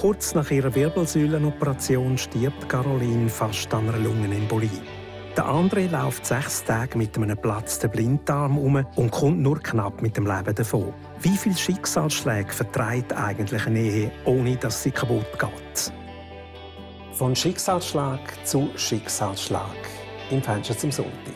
Kurz nach ihrer Wirbelsäulenoperation stirbt Caroline fast an einer Lungenembolie. Der andere läuft sechs Tage mit einem geplatzten Blinddarm um und kommt nur knapp mit dem Leben davon. Wie viele Schicksalsschläge vertreibt eigentlich eine Ehe, ohne dass sie kaputt geht? Von Schicksalsschlag zu Schicksalsschlag im Fenster zum Sonntag.